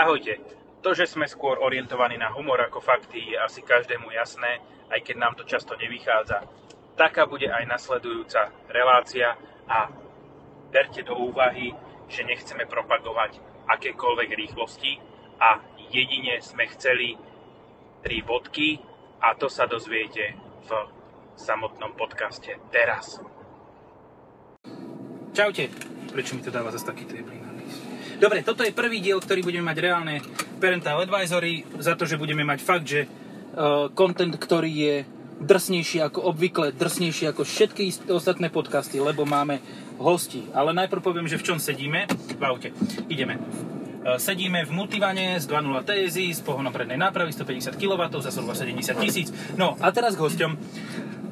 Ahojte. To, že sme skôr orientovaní na humor ako fakty, je asi každému jasné, aj keď nám to často nevychádza. Taká bude aj nasledujúca relácia a berte do úvahy, že nechceme propagovať akékoľvek rýchlosti a jedine sme chceli tri bodky a to sa dozviete v samotnom podcaste teraz. Čaute. Prečo mi to dáva zase taký triblín? Dobre, toto je prvý diel, ktorý budeme mať reálne parental advisory za to, že budeme mať fakt, že uh, content, ktorý je drsnejší ako obvykle, drsnejší ako všetky ostatné podcasty, lebo máme hosti. Ale najprv poviem, že v čom sedíme v aute. Ideme. Uh, sedíme v multivane z 2.0 TSI s pohonom prednej nápravy 150 kW za zhruba 70 tisíc. No a teraz k hosťom.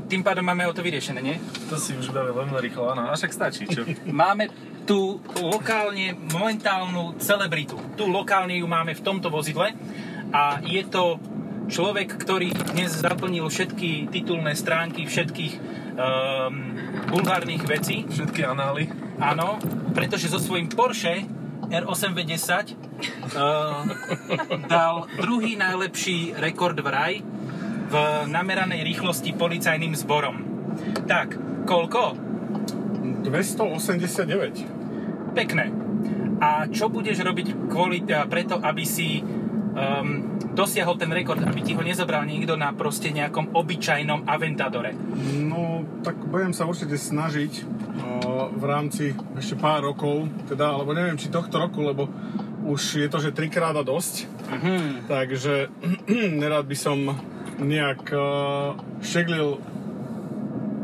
Tým pádom máme o to vyriešené, nie? To si už bavil veľmi rýchlo, áno, a však stačí, čo? Máme tú lokálne momentálnu celebritu. Tu lokálne ju máme v tomto vozidle a je to človek, ktorý dnes zaplnil všetky titulné stránky všetkých um, bulvárnych vecí. Všetky anály. Áno, pretože so svojím Porsche R8V10 uh, dal druhý najlepší rekord v raj v nameranej rýchlosti policajným zborom. Tak, koľko? 289 pekné. A čo budeš robiť kvôli, preto, aby si um, dosiahol ten rekord, aby ti ho nezobral niekto na proste nejakom obyčajnom Aventadore? No, tak budem sa určite snažiť uh, v rámci ešte pár rokov, teda, alebo neviem, či tohto roku, lebo už je to, že trikrát a dosť. Uh-huh. Takže nerad by som nejak uh, šeglil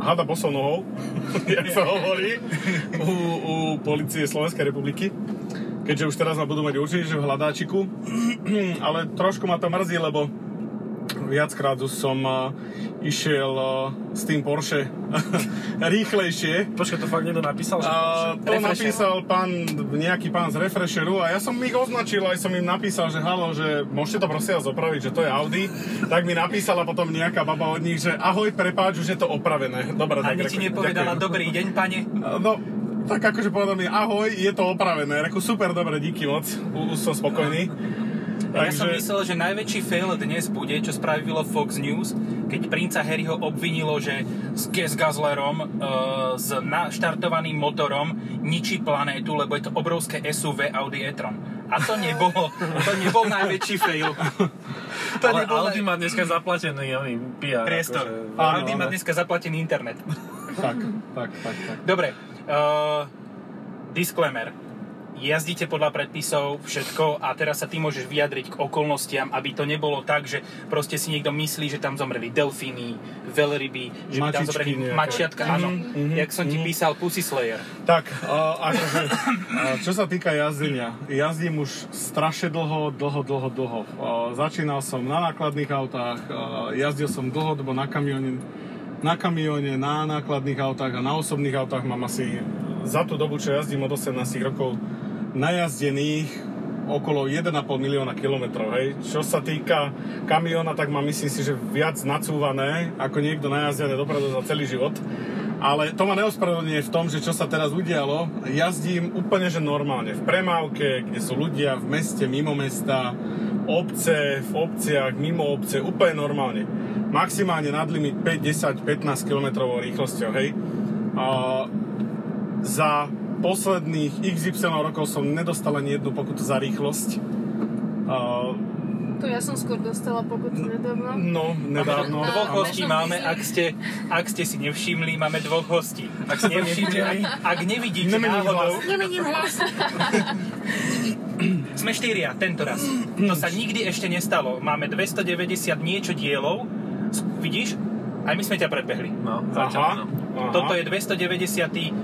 hada bosou nohou, jak sa hovorí, u, u policie Slovenskej republiky. Keďže už teraz ma budú mať určite, že v hľadáčiku. Ale trošku ma to mrzí, lebo viackrát už som išiel s tým Porsche rýchlejšie. Počkaj, to fakt niekto napísal? Že uh, to Refresher. napísal pán, nejaký pán z Refresheru a ja som ich označil, aj som im napísal, že halo, že môžete to prosím vás opraviť, že to je Audi. Tak mi napísala potom nejaká baba od nich, že ahoj, prepáč, už je to opravené. Dobre, Ani ti nepovedala, ďakujem. dobrý deň, pane? No, tak akože povedal mi, ahoj, je to opravené. Reku, super, dobre, díky moc, už som spokojný. Takže... Ja som myslel, že najväčší fail dnes bude, čo spravilo Fox News, keď princa Harryho obvinilo, že s Gazlerom uh, s naštartovaným motorom ničí planétu, lebo je to obrovské SUV Audi e-tron. A to nebolo, to nebol najväčší fail. To Ale nebol Audi naj... má dneska zaplatený oný PR. Priestor. Akože... Audi má dneska zaplatený internet. tak, tak, tak, tak. Dobre. Uh, disclaimer jazdíte podľa predpisov, všetko a teraz sa ty môžeš vyjadriť k okolnostiam, aby to nebolo tak, že proste si niekto myslí, že tam zomreli delfíny, veľryby, že by tam zomreli nejaké. mačiatka, mm-hmm, áno, mm-hmm, jak som mm-hmm. ti mhm. písal Pussy Slayer. Tak, uh, akože, uh, čo sa týka jazdenia, jazdím už strašne dlho, dlho, dlho, dlho. Uh, začínal som na nákladných autách, uh, jazdil som dlhodobo na kamióne, na kamióne, na nákladných autách a na osobných autách mám asi za tú dobu, čo jazdím od 18 rokov, najazdených okolo 1,5 milióna kilometrov, hej. Čo sa týka kamiona, tak mám myslím si, že viac nacúvané ako niekto najazdené dopredu za celý život. Ale to ma neospravedlňuje v tom, že čo sa teraz udialo, jazdím úplne že normálne. V premávke, kde sú ľudia v meste, mimo mesta, obce, v obciach, mimo obce, úplne normálne. Maximálne nad limit 5, 10, 15 km rýchlosťou, hej. A za posledných XY rokov som nedostal ani jednu pokutu za rýchlosť. Uh, to ja som skôr dostala pokutu nedávno. No, nedávno. Dvoch hostí máme, ak ste, ak ste si nevšimli, máme dvoch hostí. Ak ste nevšimli, ak nevidíte Nemením náhodou... Hlas. Nemením hlas. Sme štyria, tento raz. To sa nikdy ešte nestalo. Máme 290 niečo dielov. Vidíš? Aj my sme ťa predbehli. No, zatiaľ, no. Aha. Toto je 294.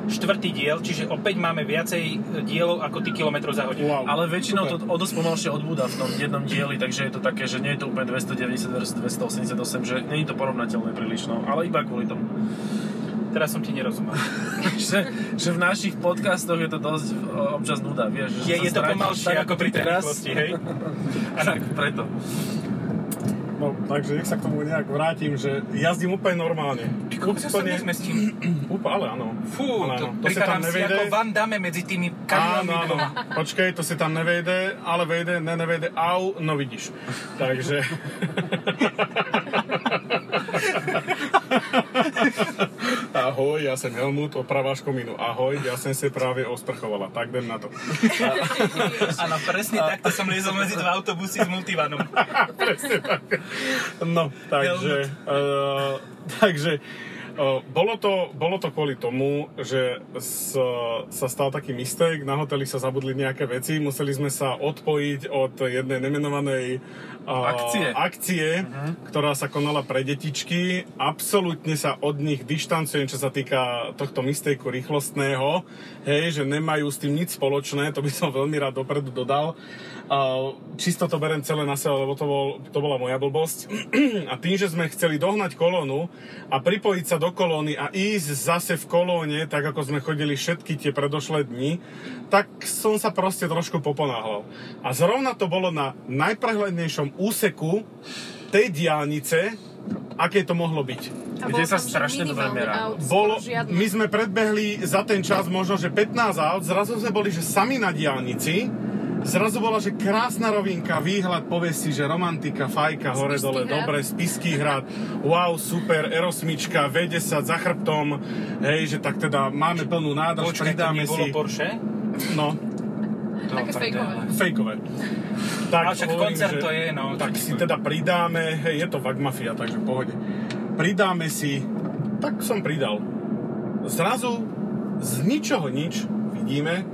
diel, čiže opäť máme viacej dielov ako ty kilometrov za hodinu. Wow. Ale väčšinou Super. to o dosť pomalšie odbúda v tom jednom dieli, takže je to také, že nie je to úplne 290 versus 288, že nie je to porovnateľné príliš, no, ale iba kvôli tomu. Teraz som ti nerozumel. že, že v našich podcastoch je to dosť občas nuda, vieš. Je, je to pomalšie ako pri tej rýchlosti, hej? tak, preto. No, takže nech sa k tomu nejak vrátim, že jazdím úplne normálne. Ty ja sa nezmestím. Úplne, ale áno. Fú, ale to, áno. to sa tam nevejde. ako Van Damme medzi tými Áno, kamionmi áno. doma. Počkej, to si tam nevejde, ale vejde, ne, nevejde, au, no vidíš. Takže... Ahoj, ja som Helmut, opraváš komínu. Ahoj, ja som sa práve osprchovala, tak idem na to. Áno, presne takto som liezol medzi dva autobusy s multivanom. Presne tak. No, takže... Uh, takže uh, bolo, to, bolo to kvôli tomu, že sa, sa stal taký mistake, na hoteli sa zabudli nejaké veci, museli sme sa odpojiť od jednej nemenovanej Akcie. akcie ktorá sa konala pre detičky. Absolútne sa od nich dištancujem, čo sa týka tohto mistakeu rýchlostného, hej, že nemajú s tým nič spoločné, to by som veľmi rád dopredu dodal. Čisto to berem celé na seba, lebo to, bol, to bola moja blbosť. a tým, že sme chceli dohnať kolónu a pripojiť sa do kolóny a ísť zase v kolóne, tak ako sme chodili všetky tie predošlé dni, tak som sa proste trošku poponáhľal. A zrovna to bolo na najprehľadnejšom úseku tej diálnice, aké to mohlo byť. A Kde sa strašne dobre merá. Bolo, my sme predbehli za ten čas možno, že 15 aut, zrazu sme boli, že sami na diálnici, zrazu bola, že krásna rovinka, výhľad, povie si, že romantika, fajka, hore Spišský dole, hrad. dobre, spisky hrad, wow, super, erosmička, V10 za chrbtom, hej, že tak teda máme plnú nádrž, Počkaj, to pridáme si, Porsche? no, Také fejkové. fejkové. Tak, Ale však hovorím, koncert že- to je, no. Tak si teda pridáme, hej, je to Vagmafia, takže v pohode. Pridáme si, tak som pridal. Zrazu z ničoho nič vidíme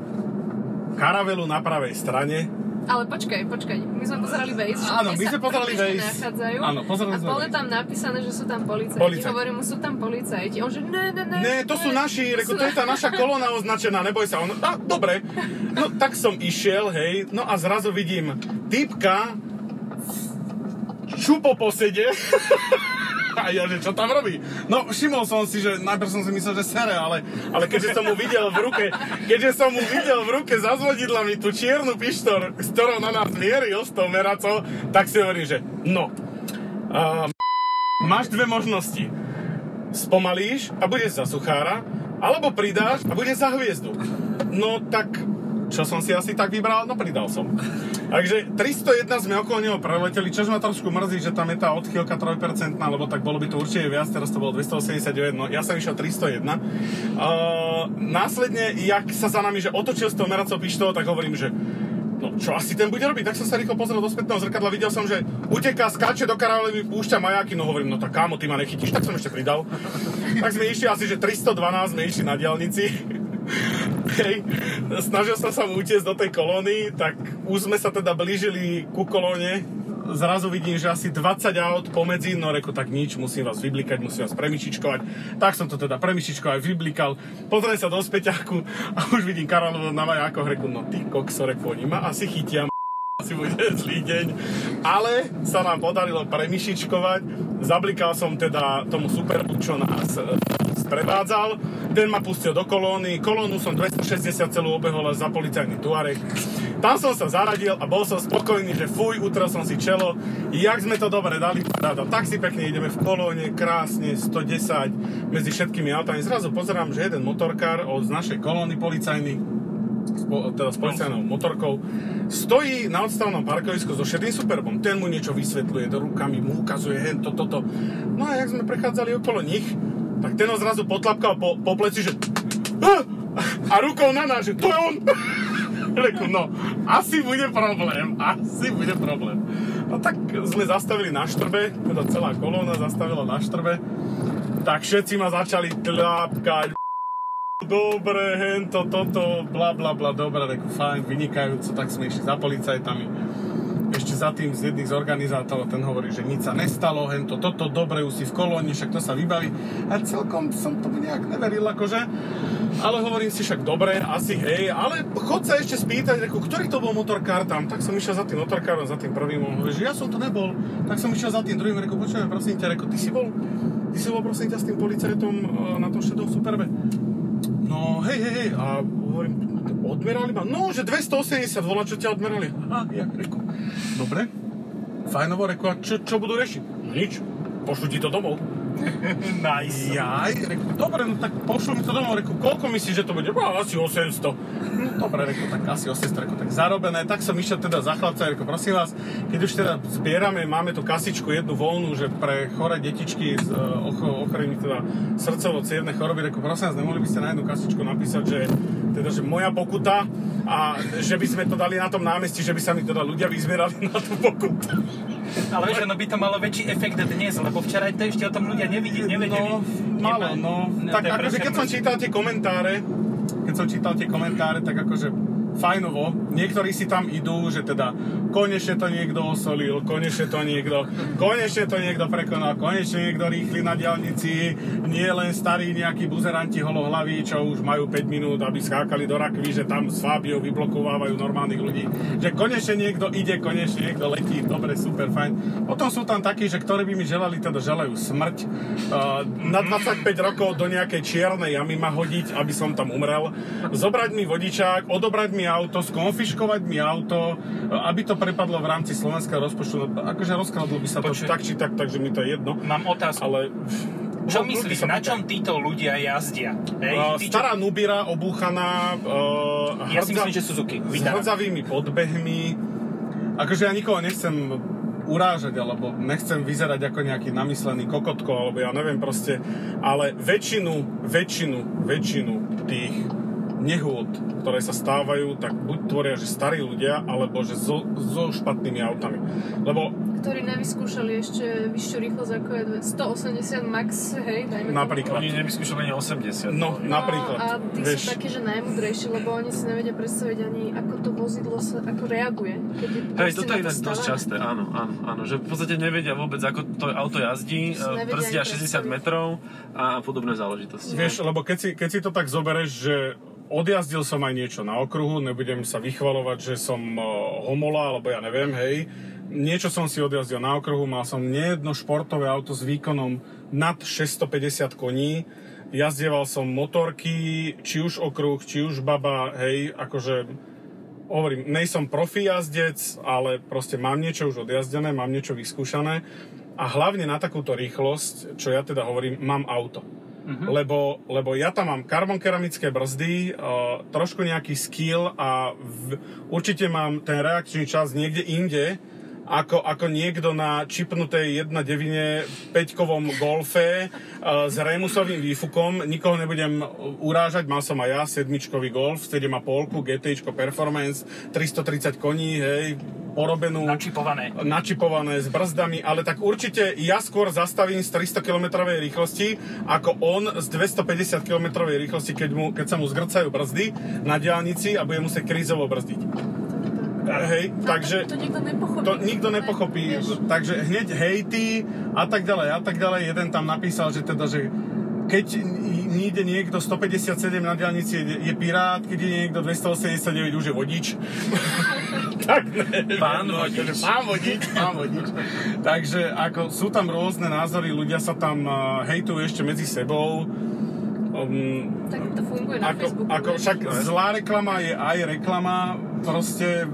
karavelu na pravej strane. Ale počkaj, počkaj, my sme pozerali Waze, Áno, my sme pozerali Waze. nachádzajú Áno, pozerali a sme bolo Waze. tam napísané, že sú tam policajti. Policajti. Hovorím mu, sú tam policajti. On že ne, ne, ne. Ne, to sú naši, reku, to je tá naša kolóna označená, neboj sa. On, a, dobre, no tak som išiel, hej, no a zrazu vidím typka čupo posede. A ja, že čo tam robí? No, všimol som si, že najprv som si myslel, že sere, ale, ale keďže som mu videl v ruke, keďže som mu videl v ruke za zvodidlami tú čiernu pištor, s ktorou na nás mieril s tou meracou, tak si hovorím, že no, uh, máš dve možnosti spomalíš a budeš za suchára, alebo pridáš a budeš za hviezdu. No tak, čo som si asi tak vybral? No pridal som. Takže 301 sme okolo neho preleteli, čož ma trošku mrzí, že tam je tá odchýlka 3%, lebo tak bolo by to určite viac, teraz to bolo 289, no ja som išiel 301. Uh, následne, jak sa za nami, že otočil s tou meracou pištolou, tak hovorím, že No čo asi ten bude robiť? Tak som sa rýchlo pozrel do spätného zrkadla, videl som, že uteká, skáče do mi púšťa majáky, no hovorím, no tak kámo, ty ma nechytíš, tak som ešte pridal. tak sme išli asi, že 312 sme išli na diálnici. Hej, snažil som sa utiecť do tej kolóny, tak už sme sa teda blížili ku kolóne. Zrazu vidím, že asi 20 aut pomedzi, no reku, tak nič, musím vás vyblikať, musím vás premišičkovať. Tak som to teda premišičkoval, vyblikal. Pozriem sa do späťaku a už vidím Karolovu na majákoch, reku, no ty kokso, reku, ma asi chytia, asi bude zlý deň. Ale sa nám podarilo premišičkovať. Zablikal som teda tomu superbu, čo nás sprevádzal. Ten ma pustil do kolóny. Kolónu som 260 celú obehol za policajný tuarek. Tam som sa zaradil a bol som spokojný, že fuj, utrel som si čelo. Jak sme to dobre dali, paráda. Tak si pekne ideme v kolóne, krásne, 110 medzi všetkými autami. Zrazu pozerám, že jeden motorkár od našej kolóny policajný spo, teda s policajnou motorkou, stojí na odstavnom parkovisku so šedým superbom. Ten mu niečo vysvetľuje, to rukami mu ukazuje hen to, toto. No a jak sme prechádzali okolo nich, tak ten ho zrazu potlapkal po, po pleci, že "Ah!" a rukou na nás, že to je on. Reku, no, asi bude problém, asi bude problém. No tak sme zastavili na štrbe, teda celá kolóna zastavila na štrbe, tak všetci ma začali tlápkať, dobre, hento, toto, bla bla bla, dobre, reku, fajn, vynikajúco, tak sme išli za policajtami. Ešte za tým z jedných z organizátorov, ten hovorí, že nič sa nestalo, hento, toto, dobre, už si v kolóne, však to sa vybaví. A celkom som tomu nejak neveril, akože. Ale hovorím si však, dobre, asi hej, ale chod sa ešte spýtať, reku, ktorý to bol motorkár tam, tak som išiel za tým motorkárom, za tým prvým, on hovorí, že ja som to nebol, tak som išiel za tým druhým, reku, počujem, prosím ťa, reku, ty si bol, ty si bol, prosím ťa, s tým policajtom eh, na tom šedom superbe. No, hej, hej, hej, a hovorím, odmerali ma, no, že 280 volá, čo ťa odmerali. Aha, ja reku, dobre, fajnovo, reku, a čo, čo budú riešiť? Nič, pošlu ti to domov. Nice. Jaj, reku, dobre, no tak pošlu mi to domov, reku, koľko myslíš, že to bude? No, asi 800. No, dobre, reku, tak asi 800, reku, tak zarobené. Tak som išiel teda za chlapca, reku, prosím vás, keď už teda zbierame, máme tu kasičku jednu voľnú, že pre chore detičky s uh, ochorení teda srdcovo cievne choroby, reku, prosím vás, nemohli by ste na jednu kasičku napísať, že teda, že moja pokuta a že by sme to dali na tom námestí, že by sa mi teda ľudia vyzbierali na tú pokutu. Ale vieš, ono by to malo väčší efekt dnes, lebo včera to ešte o tom ľudia nevideli. nevedeli. No, malo, no. Tak akože keď som čítal tie komentáre, keď som čítal tie komentáre, tak akože fajnovo. Niektorí si tam idú, že teda konečne to niekto osolil, konečne to niekto, konečne to niekto prekonal, konečne niekto rýchli na diálnici, nie len starí nejakí buzeranti holohlaví, čo už majú 5 minút, aby skákali do rakvy, že tam s Fábiou vyblokovávajú normálnych ľudí. Že konečne niekto ide, konečne niekto letí, dobre, super, fajn. Potom sú tam takí, že ktorí by mi želali, teda želajú smrť. Uh, na 25 rokov do nejakej čiernej jamy ma hodiť, aby som tam umrel. Zobrať mi vodičák, odobrať mi auto, skonfiškovať mi auto, aby to prepadlo v rámci slovenského rozpočtu. No, Akože rozkladlo by sa to Počuj. tak či tak, takže mi to je jedno. Mám otázku. Ale... Čo No, myslíš, na čom títo ľudia jazdia? Hej, Uh, tí, čo- stará Nubira obúchaná uh, Ja si myslím, že Suzuki. s Vitara. hrdzavými podbehmi. Akože ja nikoho nechcem urážať, alebo nechcem vyzerať ako nejaký namyslený kokotko, alebo ja neviem proste, ale väčšinu, väčšinu, väčšinu tých nehôd, ktoré sa stávajú, tak buď tvoria, že starí ľudia, alebo že so, so špatnými autami. Lebo Ktorí nevyskúšali ešte vyššiu rýchlosť ako je 280 max, hej, dajme tomu. Napríklad. Oni nevyskúšali ani 80. No, No, napríklad. a tí vieš, sú takí, že najmudrejší, lebo oni si nevedia predstaviť ani, ako to vozidlo sa, ako reaguje. Keď je Hej, toto je ináč dosť časté, áno, áno, áno, že v podstate nevedia vôbec, ako to auto jazdí, brzdia ani 60 predstaviť. metrov a podobné záležitosti. Vieš, lebo keď si, keď si to tak zoberieš, že odjazdil som aj niečo na okruhu, nebudem sa vychvalovať, že som uh, homola, alebo ja neviem, hej. Niečo som si odjazdil na okruhu, mal som nejedno športové auto s výkonom nad 650 koní, jazdieval som motorky, či už okruh, či už baba, hej, akože hovorím, nejsom profi jazdec, ale proste mám niečo už odjazdené, mám niečo vyskúšané a hlavne na takúto rýchlosť, čo ja teda hovorím, mám auto. Uh-huh. Lebo, lebo ja tam mám karbon keramické brzdy, uh, trošku nejaký skill a v, určite mám ten reakčný čas niekde inde, ako, ako niekto na čipnutej 1.9 peťkovom golfe uh, s remusovým výfukom. Nikoho nebudem urážať, mal som aj ja sedmičkový golf, 7,5 GTI Performance, 330 koní, hej, porobenú Načipované. načipované s brzdami, ale tak určite ja skôr zastavím z 300 km rýchlosti, ako on z 250 km rýchlosti, keď, mu, keď sa mu zgrcajú brzdy na diálnici a bude musieť krízovo brzdiť. Hej, takže To nikto nepochopí. to nikto nepochopí. Vieš, Takže hneď hejty a tak ďalej a tak ďalej. Jeden tam napísal, že teda, že keď ide niekto 157 na diálnici je, je pirát, keď ide niekto 289 už je vodič. tak ne, Pán no, vodič. Pán vodič, pán vodič. Takže ako sú tam rôzne názory, ľudia sa tam uh, hejtujú ešte medzi sebou. Um, Tak to funguje na ako, Facebooku. ako však zlá reklama je aj reklama, proste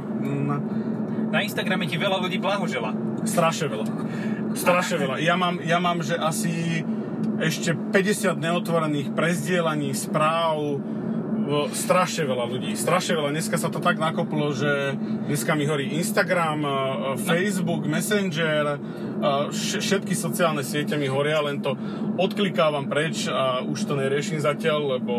Na Instagrame ti veľa ľudí blahožela. strašne veľa. Strašne veľa. Ja mám, ja mám, že asi ešte 50 neotvorených prezdielaní správ, strašne veľa ľudí, strašne veľa. Dneska sa to tak nakoplo, že dneska mi horí Instagram, e, Facebook, Messenger, e, vš- všetky sociálne siete mi horia, len to odklikávam preč a už to neriešim zatiaľ, lebo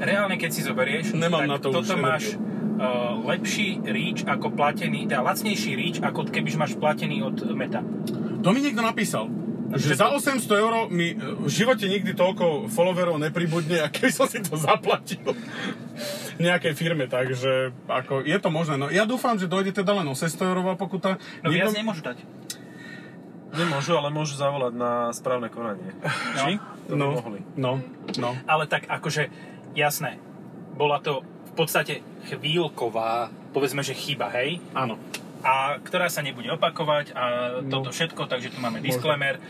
Reálne, keď si zoberieš, Nemám na to už toto máš uh, lepší reach ako platený, teda lacnejší reach, ako kebyž máš platený od Meta. To mi niekto napísal. Že Že za to- 800 eur mi e, v živote nikdy toľko followerov nepribudne, a keby som si to zaplatil nejakej firme, takže ako, je to možné. No, ja dúfam, že dojde teda len 800 eurová pokuta. No viac Niekto- nemôžu dať. Nemôžu, ale môžu zavolať na správne konanie. Či? To no, mohli. no, no. Ale tak akože, jasné, bola to podstate chvíľková, povedzme, že chyba, hej? Áno. a ktorá sa nebude opakovať a No. toto všetko, takže tu máme disclaimer, e,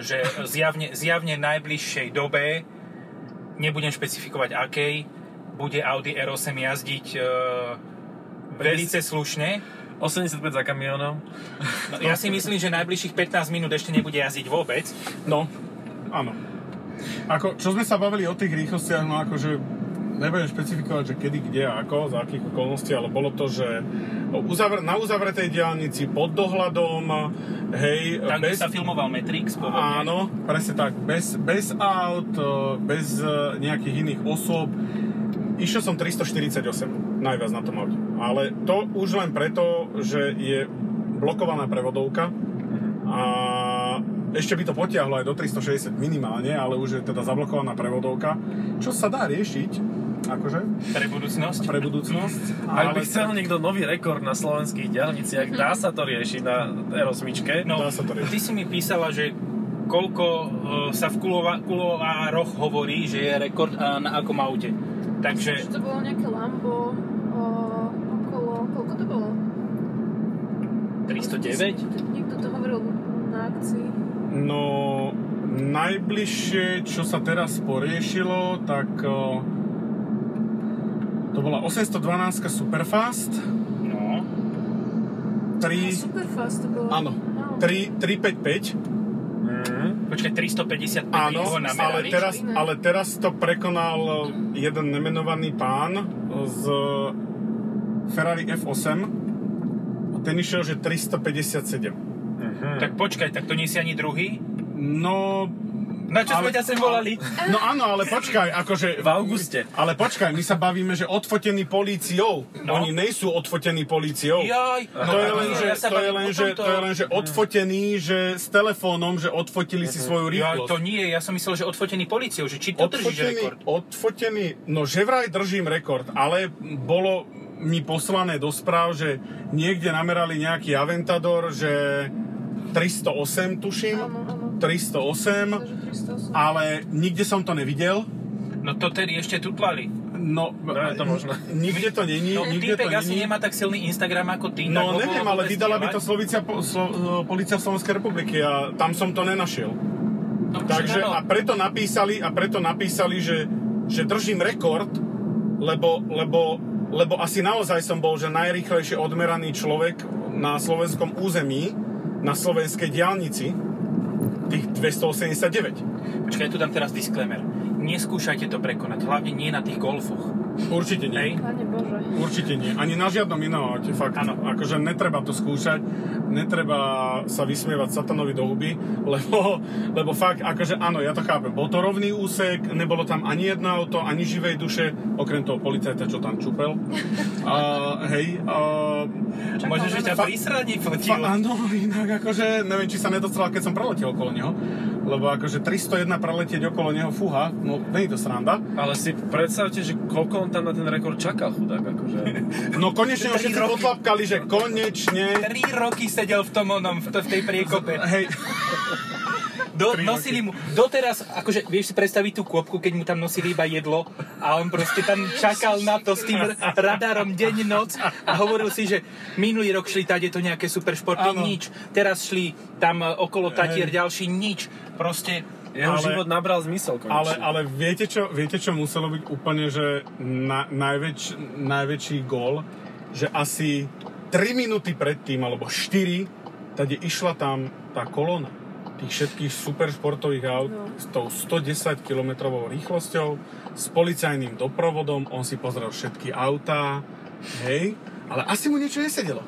že zjavne, zjavne v najbližšej dobe, nebudem špecifikovať akej, bude Audi R8 jazdiť e, velice slušne 85 za kamionom. No, ja si myslím, že najbližších 15 minút ešte nebude jazdiť vôbec. No, áno. Ako, čo sme sa bavili o tých rýchlostiach, no akože nebudem špecifikovať, že kedy, kde ako, za akých okolností, ale bolo to, že uzavr- na uzavretej diálnici pod dohľadom, hej, Tam, bez... sa filmoval Matrix pôvodne. Áno, presne tak, bez, bez aut, e, bez e, nejakých iných osôb. Išiel som 348, najviac na tom aute. Ale to už len preto, že je blokovaná prevodovka a ešte by to potiahlo aj do 360 minimálne, ale už je teda zablokovaná prevodovka, čo sa dá riešiť, akože, Pre budúcnosť. pre budúcnosť. Ak by chcel niekto nový rekord na slovenských diaľniciach, dá sa to riešiť na R8. No, Dá sa to riešiť. ty si mi písala, že koľko uh, sa v kulova, kulovároch hovorí, že je rekord uh, na akom aute. Že Takže to bolo nejaké Lambo o, okolo, koľko to bolo? 309? Niekto to hovoril na akcii. No, najbližšie, čo sa teraz poriešilo, tak o, to bola 812 Superfast, No. 3, Super fast to bolo. áno, 3, 355, Mm. Počkaj, 355 áno, ale teraz, ale teraz to prekonal jeden nemenovaný pán z Ferrari F8 a ten išiel, že 357. Mhm. Tak počkaj, tak to nie si ani druhý? No, Na čo sme ťa sem volali? no áno, ale počkaj, akože... V auguste. Ale počkaj, my sa bavíme, že odfotení políciou. No. Oni nejsú odfotení políciou. Jaj, To je tak len, nie, že, ja to je len, že, to je len, že odfotení, že s telefónom, že odfotili si svoju Ja, rýchlosť. to nie, ja som myslel, že odfotený policiou, že či to držíš odfotený, rekord. odfotený, no že vraj držím rekord, ale bolo mi poslané do správ, že niekde namerali nejaký Aventador, že 308 tuším, Áno, áno. 308, Takže 308. ale nikde som to nevidel. No to tedy ešte tutlali. No, No, je to možné. Nikde to není, No, nikde to asi není. nemá tak silný Instagram ako ty. No neviem, ale vydala by to. Slovicia, po, Slo, Polícia Slovenskej republiky a tam som to nenašiel. No, Takže áno. a preto napísali, a preto napísali, že, že držím rekord, lebo, lebo, lebo asi naozaj som bol, že najrýchlejšie odmeraný človek na slovenskom území, na slovenskej diálnici, tých 289. Počkaj, tu dám teraz disclaimer. Neskúšajte to prekonať, hlavne nie na tých golfoch. Určite Hej? nie. Pane Bože. Určite nie. Ani na žiadnom inom aute, fakt. Áno. Akože netreba to skúšať, netreba sa vysmievať satanovi do huby, lebo, lebo fakt, akože áno, ja to chápem. Bol to rovný úsek, nebolo tam ani jedno auto, ani živej duše, okrem toho policajta, čo tam čupel. A, hej, a, Možno, že ťa Fa- prísradne fa, fotil. áno, inak akože, neviem, či sa nedostral, keď som preletel okolo neho, lebo akože 301 preletieť okolo neho, fúha, no, nie je to sranda. Ale si predstavte, že koľko on tam na ten rekord čakal, chudák, akože. No konečne ho všetci potlapkali, že konečne, Tri roky sedel v tom onom, v, to, v tej priekope. hej, Do, nosili mu, doteraz, akože vieš si predstaviť tú kôpku, keď mu tam nosili iba jedlo a on proste tam čakal na to s tým radarom deň, noc a hovoril si, že minulý rok šli tade to nejaké super športy, Áno. nič. Teraz šli tam e, okolo Tatier ďalší, nič. Proste, Jeho Ale- život nabral zmysel Ale, konečne. ale viete, čo, viete, čo muselo byť úplne, že na, najväč, najväčší gól, že asi 3 minúty predtým, alebo 4, tady išla tam tá kolona tých všetkých superšportových aut No. s tou 110 km rýchlosťou, s policajným doprovodom, on si pozrel všetky autá, hej, ale asi mu niečo nesedelo.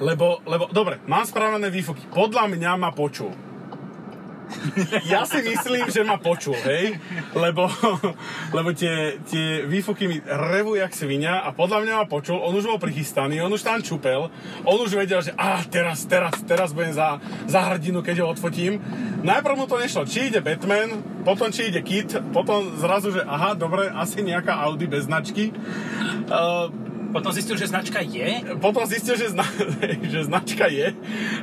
Lebo, lebo, dobre, mám spravené výfuky, podľa mňa ma počul. Ja si myslím, že ma počul, hej? Lebo, lebo tie, tie výfuky mi revu jak svinia a podľa mňa ma počul, on už bol prichystaný, on už tam čupel, on už vedel, že ah, teraz, teraz, teraz budem za, za hrdinu, keď ho odfotím. Najprv mu to nešlo, či ide Batman, potom či ide Kit, potom zrazu, že aha, dobre, asi nejaká Audi bez značky. Uh, potom zistil, že značka je. potom zistil, že, zna, že značka je,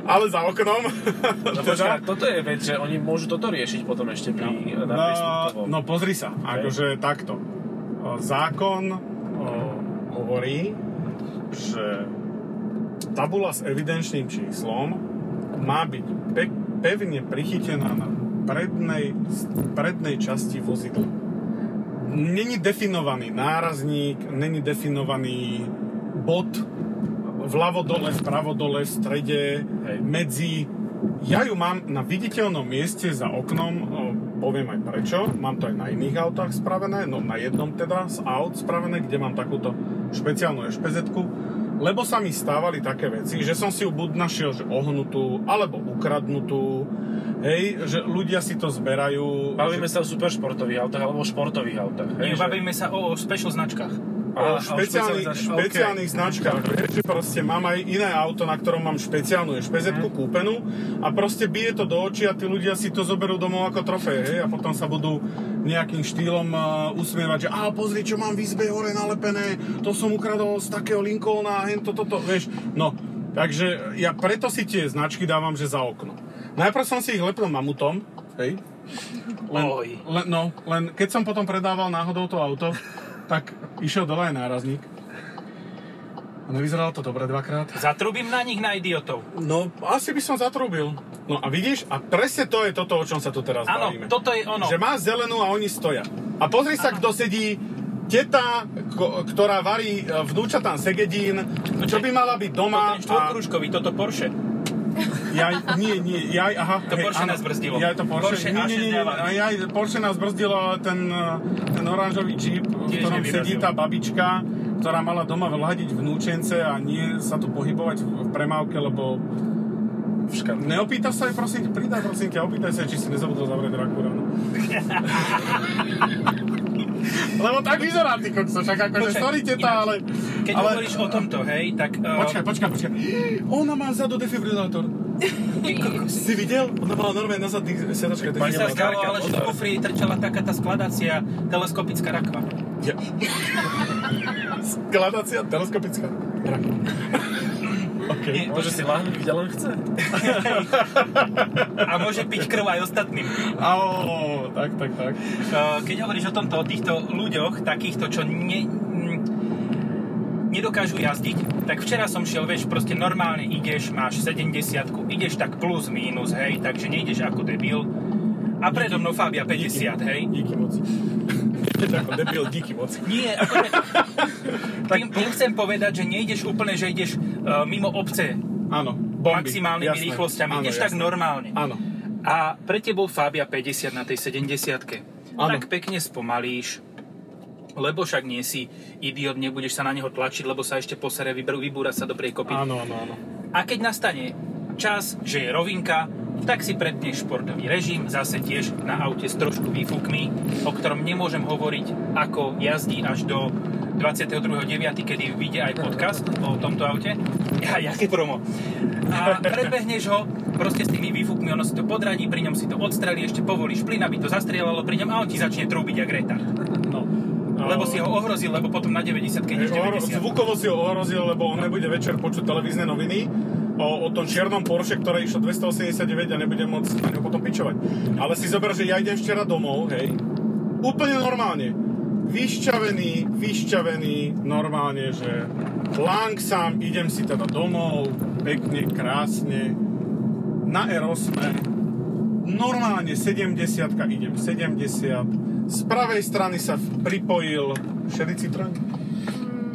ale za oknom. No, počkaj, toto je vec, že oni môžu toto riešiť potom ešte pri, na No, no pozri sa, akože takto. Zákon o, hovorí, že tabula s evidenčným číslom má byť pe- pevne prichytená na prednej, prednej časti vozidla. Není definovaný nárazník, není definovaný bod vľavo dole, vpravo dole, v strede, Hej. medzi. Ja ju mám na viditeľnom mieste za oknom, poviem aj prečo, mám to aj na iných autách spravené, no na jednom teda z aut spravené, kde mám takúto špeciálnu ešpezetku, lebo sa mi stávali také veci, že som si ju buď našiel že ohnutú, alebo ukradnutú, hej, že ľudia si to zberajú. Bavíme že... sa o superšportových autách alebo o športových autách. Nie, že- bavíme sa o special značkách. o a špeciálnych, špeciálnych- špeciálnych značkách. Vieš, že proste mám aj iné auto, na ktorom mám špeciálnu ešpezetku Mhm. kúpenú a proste bije to do očí a tí ľudia si to zoberú domov ako trofej, hej, a potom sa budú nejakým štýlom uh, usmievať, že a pozri, čo mám v izbe hore nalepené, to som ukradol z takého Lincolna, hen to, toto, vieš, no. Takže ja preto si tie značky dávam, že za okno. Najprv som si ich lepil mamutom, hej, len, Oj. len, no, len keď som potom predával náhodou to auto, tak išiel dole aj nárazník. A nevyzeralo to dobre dvakrát. Zatrubím na nich na idiotov. No, asi by som zatrúbil. No a vidíš, a presne to je toto, o čom sa tu teraz Áno, bavíme. toto je ono. Že má zelenú a oni stoja. A pozri sa, kto sedí, teta, ko, ktorá varí e, vnúčatám segedín, čo by mala byť doma. Toto je štvorkružkový, toto Porsche. Ja, nie, nie, ja, aha. To Porsche nás brzdilo. Ja, to Porsche, Porsche nie, nie, nie, nie, A6 ja, Porsche nás brzdilo, ale ten, eh, ten oranžový Jeep, v ktorom nevyrazil. sedí tá babička, ktorá mala doma vlhadiť vnúčence a nie sa tu pohybovať v v premávke, lebo v škatli. neopýta sa aj, prosím, pridaj, prosím ťa, opýtaj sa, či si nezabudol zavrieť rakúra. No. lebo tak vyzerá, ty kokso, však akože, sorry teta, ale... Keď ale... hovoríš o tomto, hej, tak... uh, Počkaj, počkaj, počkaj. Ona má vzadu defibrilátor. Si videl? Ona mala normálne na zadných sedačkách Mi sa zdalo, ale že v kufri trčala taká tá skladacia teleskopická rakva. Ja. Skladácia teleskopická. Rak. OK. Nie, Môže si lahnuť, kde len chce. A môže piť krv aj ostatným. Ao, tak, tak, tak. Keď hovoríš o tomto, o týchto ľuďoch, takýchto, čo ne, nedokážu jazdiť, tak včera som šiel, vieš, proste normálne ideš, máš 70 ideš tak plus minus, hej, takže nejdeš ako debil. A predo mnou Fabia 50, hej. Díky moc. Keď ako debil, díky moc. Nie, ako tým, tým chcem povedať, že nejdeš úplne, že ideš uh, mimo obce Áno, bomby. maximálnymi jasné. rýchlosťami, Áno, ideš tak jasné. normálne. Áno. A pre tebou Fabia 50 na tej 70 Áno. Tak pekne spomalíš, lebo však nie si idiot, nebudeš sa na neho tlačiť, lebo sa ešte posere, vybúra sa dobrej kopy. Áno, áno, áno. A keď nastane čas, že je rovinka, tak si prepneš športový režim, zase tiež na aute s trošku výfukmi, o ktorom nemôžem hovoriť, ako jazdí až do 22.9., kedy vyjde aj podcast o tomto aute. Ja, jaké promo. A predbehneš ho proste s tými výfukmi, ono si to podradí, pri ňom si to odstrelí, ešte povolíš plyn, aby to zastrieľalo pri ňom a on ti začne trúbiť jak retard. No. Lebo si ho ohrozil, lebo potom na 90 keď Ohro- 90. Zvukovo si ho ohrozil, lebo on nebude večer počuť televízne noviny o, o tom čiernom Porsche, ktoré išlo 289 a nebude môcť na ňo potom pičovať. Ale si zober, že ja idem včera domov, hej, úplne normálne. Vyšťavený, vyšťavený, normálne, že lang sám, idem si teda domov, pekne, krásne, na R8, normálne 70 idem 70, z pravej strany sa pripojil šedý Citroen?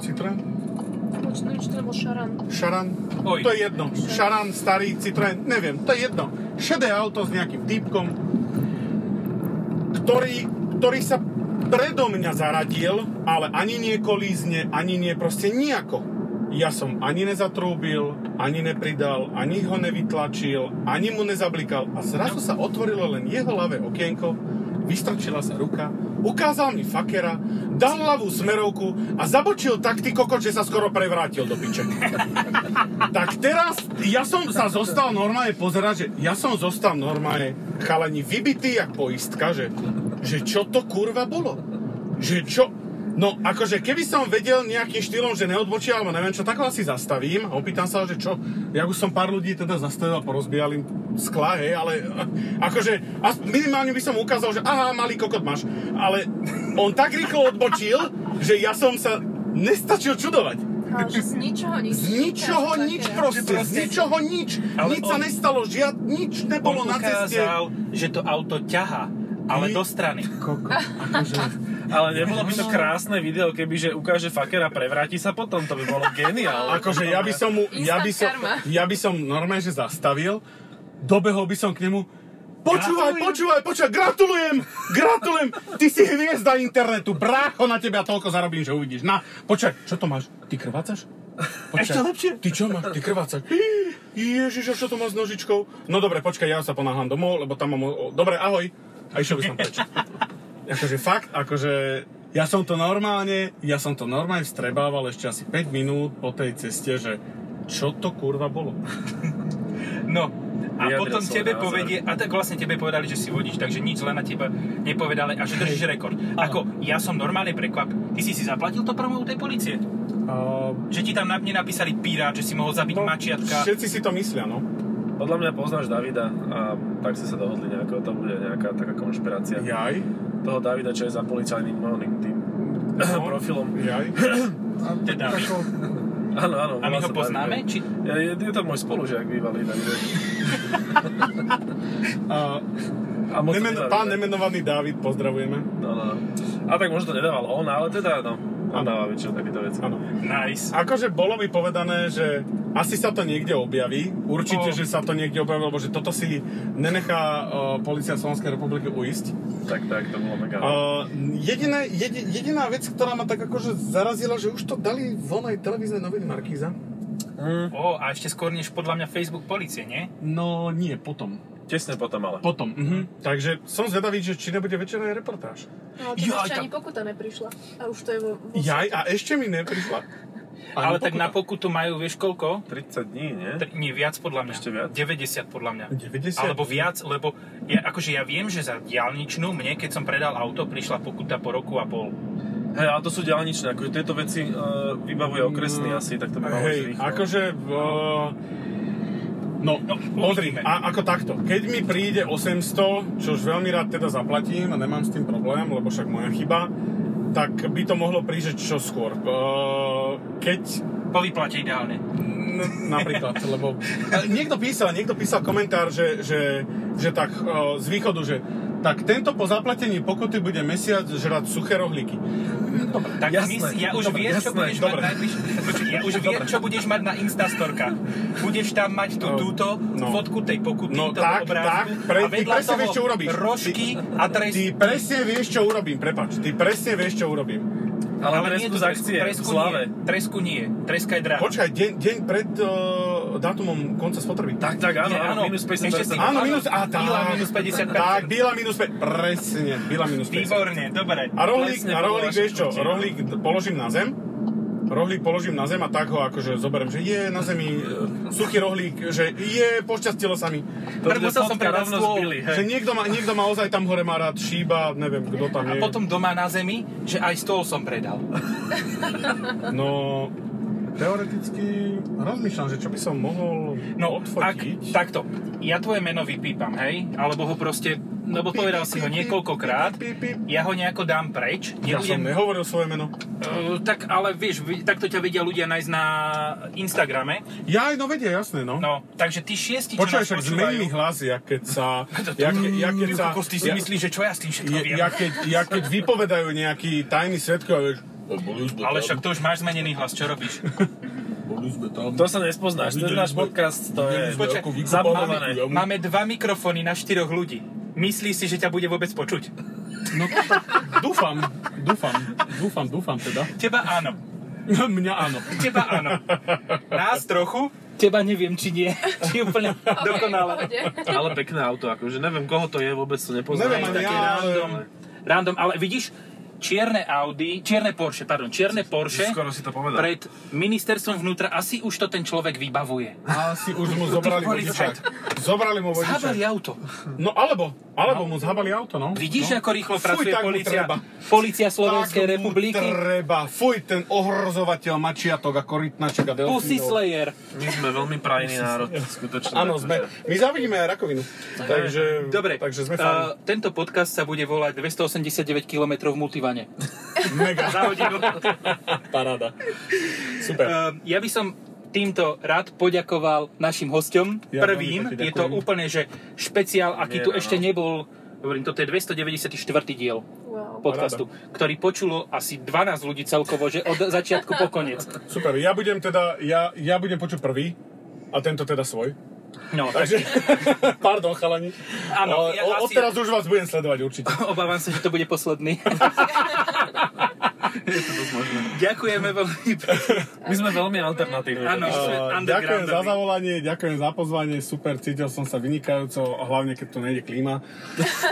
Citroen? Počnú, či to bol šaran. Šaran? Oj. To je jedno. Šaran, starý Citroen, neviem, to je jedno. Šedé auto s nejakým týpkom, ktorý, ktorý sa predo mňa zaradil, ale ani nie kolízne, ani nie proste nejako. Ja som ani nezatrúbil, ani nepridal, ani ho nevytlačil, ani mu nezablikal a zrazu sa otvorilo len jeho ľavé okienko, vystrčila sa ruka, ukázal mi fakera, dal ľavú smerovku a zabočil tak ty kokot, že sa skoro prevrátil do piče. tak teraz ja som sa zostal normálne pozerať, že ja som zostal normálne chalani vybitý jak poistka, že, že čo to kurva bolo? Že čo? No, akože keby som vedel nejakým štýlom, že neodbočí, alebo neviem čo, tak ho asi zastavím a opýtam sa že čo, ja už som pár ľudí teda zastavil a porozbijal im skla, hej, ale akože minimálne by som ukázal, že aha, malý kokot máš, ale on tak rýchlo odbočil, že ja som sa nestačil čudovať. Ale že z ničoho nič. Z ničoho nič proste, z ničoho nič. Ale nič sa on- nestalo, žiad, nič nebolo On na ceste. ukázal, že to auto ťaha, ale Ty- do strany. Koko, akože, Ale nebolo by to krásne video, keby že ukáže faker a prevráti sa potom, to by bolo geniálne. Akože ja by som mu, ja by som, ja by som normálne, že zastavil, dobehol by som k nemu, Počúvaj, počúvaj, počúvaj, gratulujem, gratulujem, ty si hviezda internetu, brácho, na teba toľko zarobím, že uvidíš. Na, počkaj, čo to máš? Ty krvácaš? Počkaj, Ešte lepšie. Ty čo máš? Ty krvácaš? Ježiš, čo to má s nožičkou? No dobre, počkaj, ja sa ponáhľam domov, lebo tam mám... o- Dobre, ahoj. A išiel by som preč. Akože fakt, akože... Ja som to normálne, ja som to normálne vstrebával ešte asi 5 minút po tej ceste, že čo to kurva bolo? No, a Vyjadril potom tebe názor. povedie, a tak vlastne tebe povedali, že si vodíš, takže nič zle na teba nepovedali a že držíš rekord. Ako, ja som normálne prekvap. Ty si si zaplatil to promo u tej policie? Uh, Že ti tam na mne napísali pirát, že si mohol zabiť mačiatka. Všetci si to myslia, no. Podľa mňa poznáš Davida a tak ste sa dohodli nejako, to bude nejaká taká konšpirácia. Jaj. Toho Davida, čo je za policajným oným tým No. profilom. Jaj. Teda. Áno, áno. A my ho poznáme? Či... Je, je, to môj spolužiak bývalý, takže... Uh, A nemen, pán ne? nemenovaný Dávid, pozdravujeme. No, no. A tak možno to nedával on, ale teda, no. Áno. dáva väčšinou takéto veci. Áno. Nice. Akože bolo mi povedané, že asi sa to niekde objaví. Určite, O. že sa to niekde objaví, lebo že toto si nenechá uh, Polícia Slovenskej republiky uísť. Tak, tak, to bolo mega. Uh, jediné, jedi, jediná vec, ktorá ma tak akože zarazila, že už to dali von aj televízne noviny Markíza. Mm, O, a ešte skôr než podľa mňa Facebook policie, nie? No nie, potom. Tesne potom ale. Potom. Mhm. Takže som zvedavý, že či nebude večer aj reportáž. No, Jaj, ešte tam- ani pokuta neprišla. A už to je vo... vo Jaj, a ešte mi neprišla. Ani Ale tak na pokutu majú, vieš koľko? 30 dní, nie? Tr- Nie, viac podľa mňa. Ešte viac? 90 podľa mňa. 90? Alebo viac, lebo ja, akože ja viem, že za diálničnú mne, keď som predal auto, prišla pokuta po roku a pol. Hej, ale to sú diálničné, akože tieto veci uh, vybavuje okresný asi, tak to by malo Hej, akože... Uh, no, No, pozri, uvidíme. a, ako takto. Keď mi príde 800, čo už veľmi rád teda zaplatím a nemám s tým problém, lebo však moja chyba, tak by to mohlo prísť čo skôr. Uh, keď Po vyplate ideálne. N- napríklad, lebo niekto písal, niekto písal komentár, že, že, že tak e, z východu, že tak tento po zaplatení pokuty bude mesiac žrať suché rohlíky. Tak Jasné. my, ja už Dobre, viem, čo jasné, budeš dobre. mať najbliž... Ja už viem, čo budeš mať na Instastorka. Budeš tam mať tú, No, túto no. fotku tej pokuty, No, toho tak, obrázku tak, pre- a ty vedľa presne toho vieš, čo urobíš. rožky a trest. Ty presne vieš, čo urobím, prepač, ty presne vieš, čo urobím. Ale, nie tresku to z akcie, tresku v slave. nie. Tresku nie. Treska je drahá. Počkaj, deň, deň pred uh, dátumom konca spotreby. Tak, tak, áno, Nie, áno, minus Ešte 50%. si- Áno, minus, a tak. Bílá minus 50%. Tak, bíla minus 5, presne, bíla minus 50. Výborne, dobre. A rohlík, a rohlík, vieš čo, rohlík položím na zem, rohlík položím na zem a tak ho akože zoberiem, že je na zemi e, suchý rohlík, že je, pošťastilo sa mi. To Musel som predať rovno stôl. zbili, hej. Že niekto ma, niekto ma ozaj tam hore má rád, šíba, neviem, kto tam A je. potom doma na zemi, že aj stôl som predal. No, teoreticky rozmýšľam, že čo by som mohol No, ak, odfotiť. takto, ja tvoje meno vypípam, hej? Alebo ho proste, lebo povedal si ho niekoľkokrát, ja ho nejako dám preč, Ja som nehovoril svoje meno. Uh, tak ale vieš, vi- takto ťa vedia ľudia nájsť na Instagrame. Ja aj no vedia, jasné, no. No, takže tí šiesti, čo nás však zmení hlas, ja keď sa... Ja, ke, ja keď sa... Ty si ja- myslíš, že čo ja s tým všetko Ja, viem? ja, keď, ja keď vypovedajú nejakí tajní svetkovia, vieš, Ale však to už máš zmenený hlas, čo robíš? boli sme tam. To sa nespoznáš, ten náš sme- podcast, to je Počkaj. Máme dva mikrofóny na štyroch ľudí. Myslíš si, že ťa bude vôbec počuť? No dúfam, dúfam, dúfam, dúfam teda. Teba áno. Mňa áno. Teba áno. Nás trochu. Teba neviem, či nie. Či úplne OK, dokonale. Ale pekné auto, akože neviem koho to je, vôbec to nepoznám. Neviem ani ja, ale- random. Random, ale vidíš, čierne Audi, čierne Porsche, pardon, čierne Porsche Skoro si to povedal. pred ministerstvom vnútra asi už to ten človek vybavuje. Asi už mu zobrali policajt. vodiča. Zobrali mu Zhabali vodiča. auto. No alebo, alebo mu zhabali auto, no. Vidíš, no. ako rýchlo Fuj, pracuje policia, policia Slovenskej Tak republiky? treba. Fuj, ten ohrozovateľ mačiatok a korytnaček a delfínov. Pussy Slayer. My sme veľmi prajný národ, skutočne. Áno, sme. My zavidíme aj rakovinu. Takže, Dobre, takže sme uh, fajn. tento podcast sa bude volať 289 km v multivane. Mega. Za hodinu. Paráda. Super. Uh, ja by som týmto rád poďakoval našim hosťom. Ja Prvým, je to úplne, že špeciál, aký Nie, tu no, ešte no. nebol Hovorím, toto je 294. diel Wow. podcastu, ktorý počulo asi 12 ľudí celkovo, že od začiatku po koniec. Super, ja budem teda, ja, ja budem počuť prvý a tento teda svoj. No, tak Takže, pardon chalani. Áno, ja o- asi- odteraz už vás budem sledovať určite. obávam sa, že to bude posledný. Je to dosť možné. Ďakujeme veľmi pekne. My sme veľmi alternatívni. Áno. Uh, ďakujem za zavolanie, ďakujem za pozvanie, super, cítil som sa vynikajúco, a hlavne keď tu nejde klíma.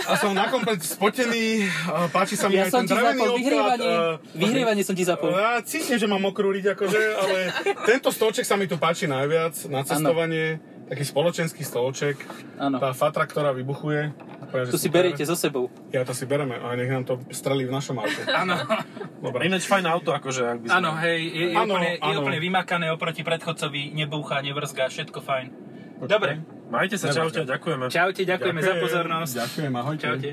A som na komplet spotený, páči sa mi Ja aj som ten ti drevený zapol obklad. vyhrievanie. uh, Vyhrievanie som ti zapol. Ja cítim, že mám mokrú riť, akože, ale tento stolček sa mi tu páči najviac na cestovanie. Taký spoločenský stolček. Áno. Tá fatra, ktorá vybuchuje. Úplne, že Tu si super. beriete so sebou. Ja to si bereme a nech nám to strelí v našom aute. Áno. Dobre. Ináč fajn auto, akože, ak by sme... Áno, hej, je, je, Áno, úplne, je áno. úplne vymakané oproti predchodcovi, nebúcha, nevrzga, všetko fajn. Dobre, Majte sa, čaute, ďakujeme. čaute, ďakujeme za pozornosť. Ďakujem, ahojte. Čaute.